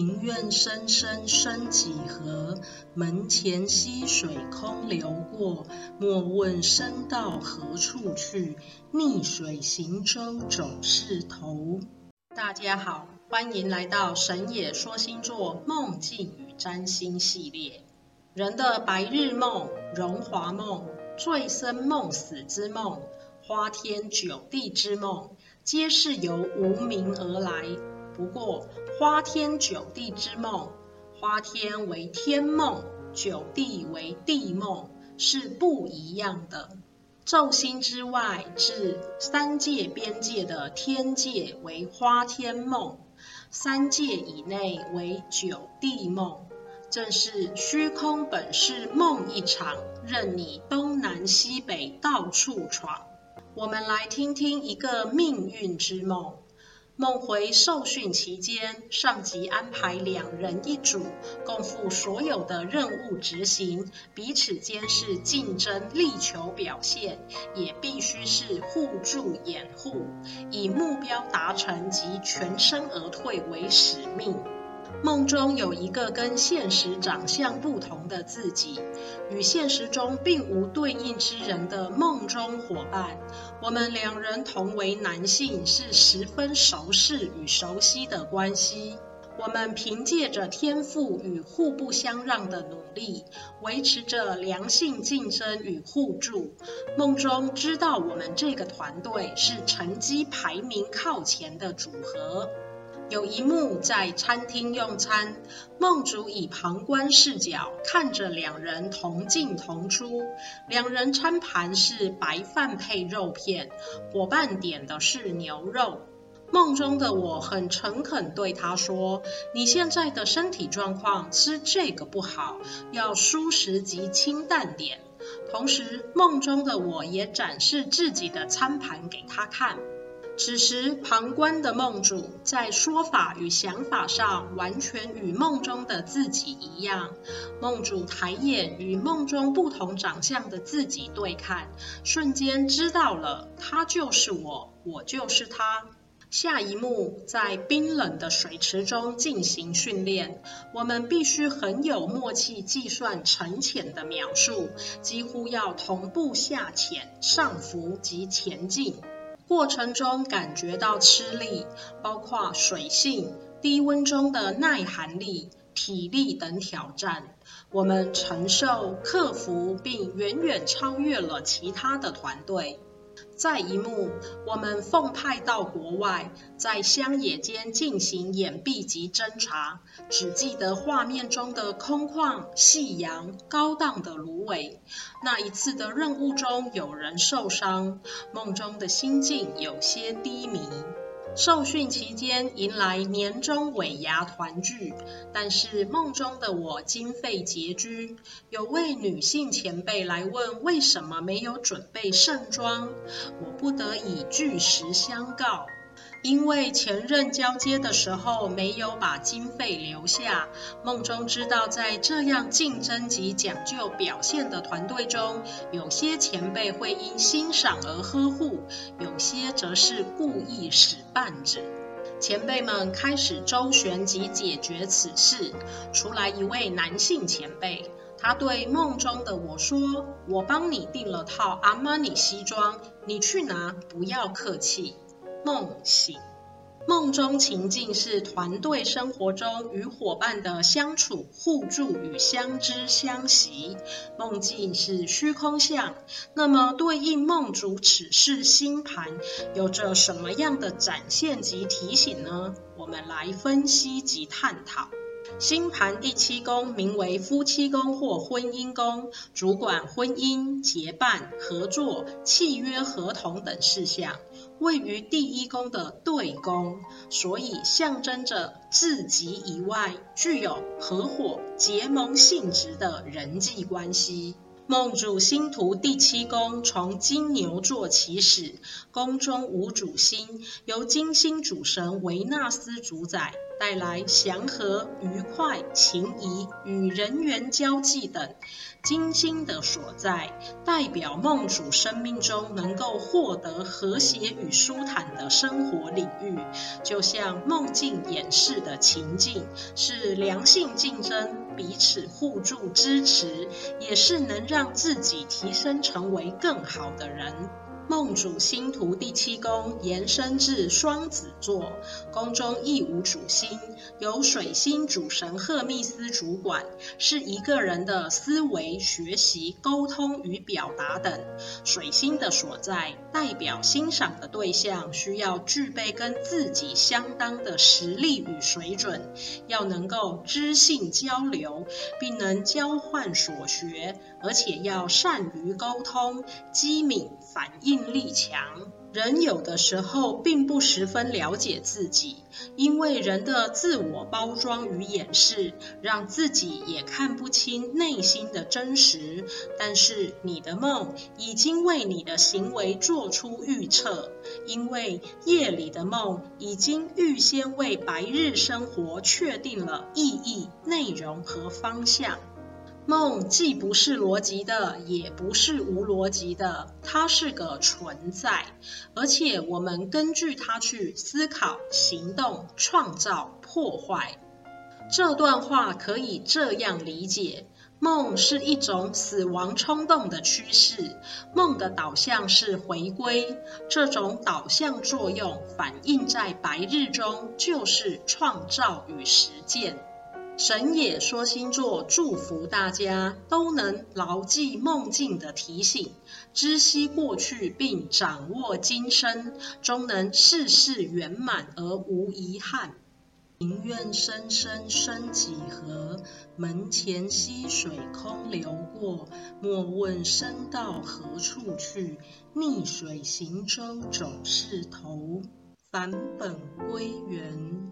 庭院深深深几何？门前溪水空流过。莫问身到何处去，逆水行舟总是头。大家好，欢迎来到神野说星座梦境与占星系列。人的白日梦、荣华梦、醉生梦死之梦、花天酒地之梦，皆是由无名而来。不过，花天酒地之梦，花天为天梦，酒地为地梦，是不一样的。昼星之外，至三界边界的天界为花天梦，三界以内为九地梦。正是虚空本是梦一场，任你东南西北到处闯。我们来听听一个命运之梦。梦回受训期间，上级安排两人一组，共赴所有的任务执行，彼此间是竞争，力求表现，也必须是互助掩护，以目标达成及全身而退为使命。梦中有一个跟现实长相不同的自己，与现实中并无对应之人的梦中伙伴。我们两人同为男性，是十分熟识与熟悉的关系。我们凭借着天赋与互不相让的努力，维持着良性竞争与互助。梦中知道我们这个团队是成绩排名靠前的组合。有一幕在餐厅用餐，梦主以旁观视角看着两人同进同出。两人餐盘是白饭配肉片，伙伴点的是牛肉。梦中的我很诚恳对他说：“你现在的身体状况，吃这个不好，要蔬食及清淡点。”同时，梦中的我也展示自己的餐盘给他看。此时，旁观的梦主在说法与想法上完全与梦中的自己一样。梦主抬眼与梦中不同长相的自己对看，瞬间知道了，他就是我，我就是他。下一幕，在冰冷的水池中进行训练，我们必须很有默契计算沉潜的秒数，几乎要同步下潜、上浮及前进。过程中感觉到吃力，包括水性、低温中的耐寒力、体力等挑战，我们承受、克服并远远超越了其他的团队。再一幕，我们奉派到国外，在乡野间进行掩蔽及侦查。只记得画面中的空旷、夕阳、高档的芦苇。那一次的任务中有人受伤，梦中的心境有些低迷。受训期间迎来年终尾牙团聚，但是梦中的我经费拮据，有位女性前辈来问为什么没有准备盛装，我不得已据实相告。因为前任交接的时候没有把经费留下，梦中知道在这样竞争及讲究表现的团队中，有些前辈会因欣赏而呵护，有些则是故意使绊子。前辈们开始周旋及解决此事，出来一位男性前辈，他对梦中的我说：“我帮你订了套阿玛尼西装，你去拿，不要客气。”梦醒，梦中情境是团队生活中与伙伴的相处、互助与相知相惜。梦境是虚空相，那么对应梦主此世星盘有着什么样的展现及提醒呢？我们来分析及探讨。星盘第七宫名为夫妻宫或婚姻宫，主管婚姻、结伴、合作、契约、合同等事项。位于第一宫的对宫，所以象征着自己以外具有合伙、结盟性质的人际关系。梦主星图第七宫从金牛座起始，宫中无主星，由金星主神维纳斯主宰。带来祥和、愉快、情谊与人缘交际等。金星的所在，代表梦主生命中能够获得和谐与舒坦的生活领域，就像梦境演示的情境，是良性竞争，彼此互助支持，也是能让自己提升成为更好的人。梦主星图第七宫延伸至双子座，宫中亦无主星，由水星主神赫密斯主管，是一个人的思维、学习、沟通与表达等。水星的所在，代表欣赏的对象需要具备跟自己相当的实力与水准，要能够知性交流，并能交换所学，而且要善于沟通，机敏反应力强，人有的时候并不十分了解自己，因为人的自我包装与掩饰，让自己也看不清内心的真实。但是你的梦已经为你的行为做出预测，因为夜里的梦已经预先为白日生活确定了意义、内容和方向。梦既不是逻辑的，也不是无逻辑的，它是个存在，而且我们根据它去思考、行动、创造、破坏。这段话可以这样理解：梦是一种死亡冲动的趋势，梦的导向是回归，这种导向作用反映在白日中，就是创造与实践。神也说星座祝福大家都能牢记梦境的提醒，知悉过去并掌握今生，终能事事圆满而无遗憾。庭院深深深几何，门前溪水空流过。莫问身到何处去，逆水行舟总是头。返本归元。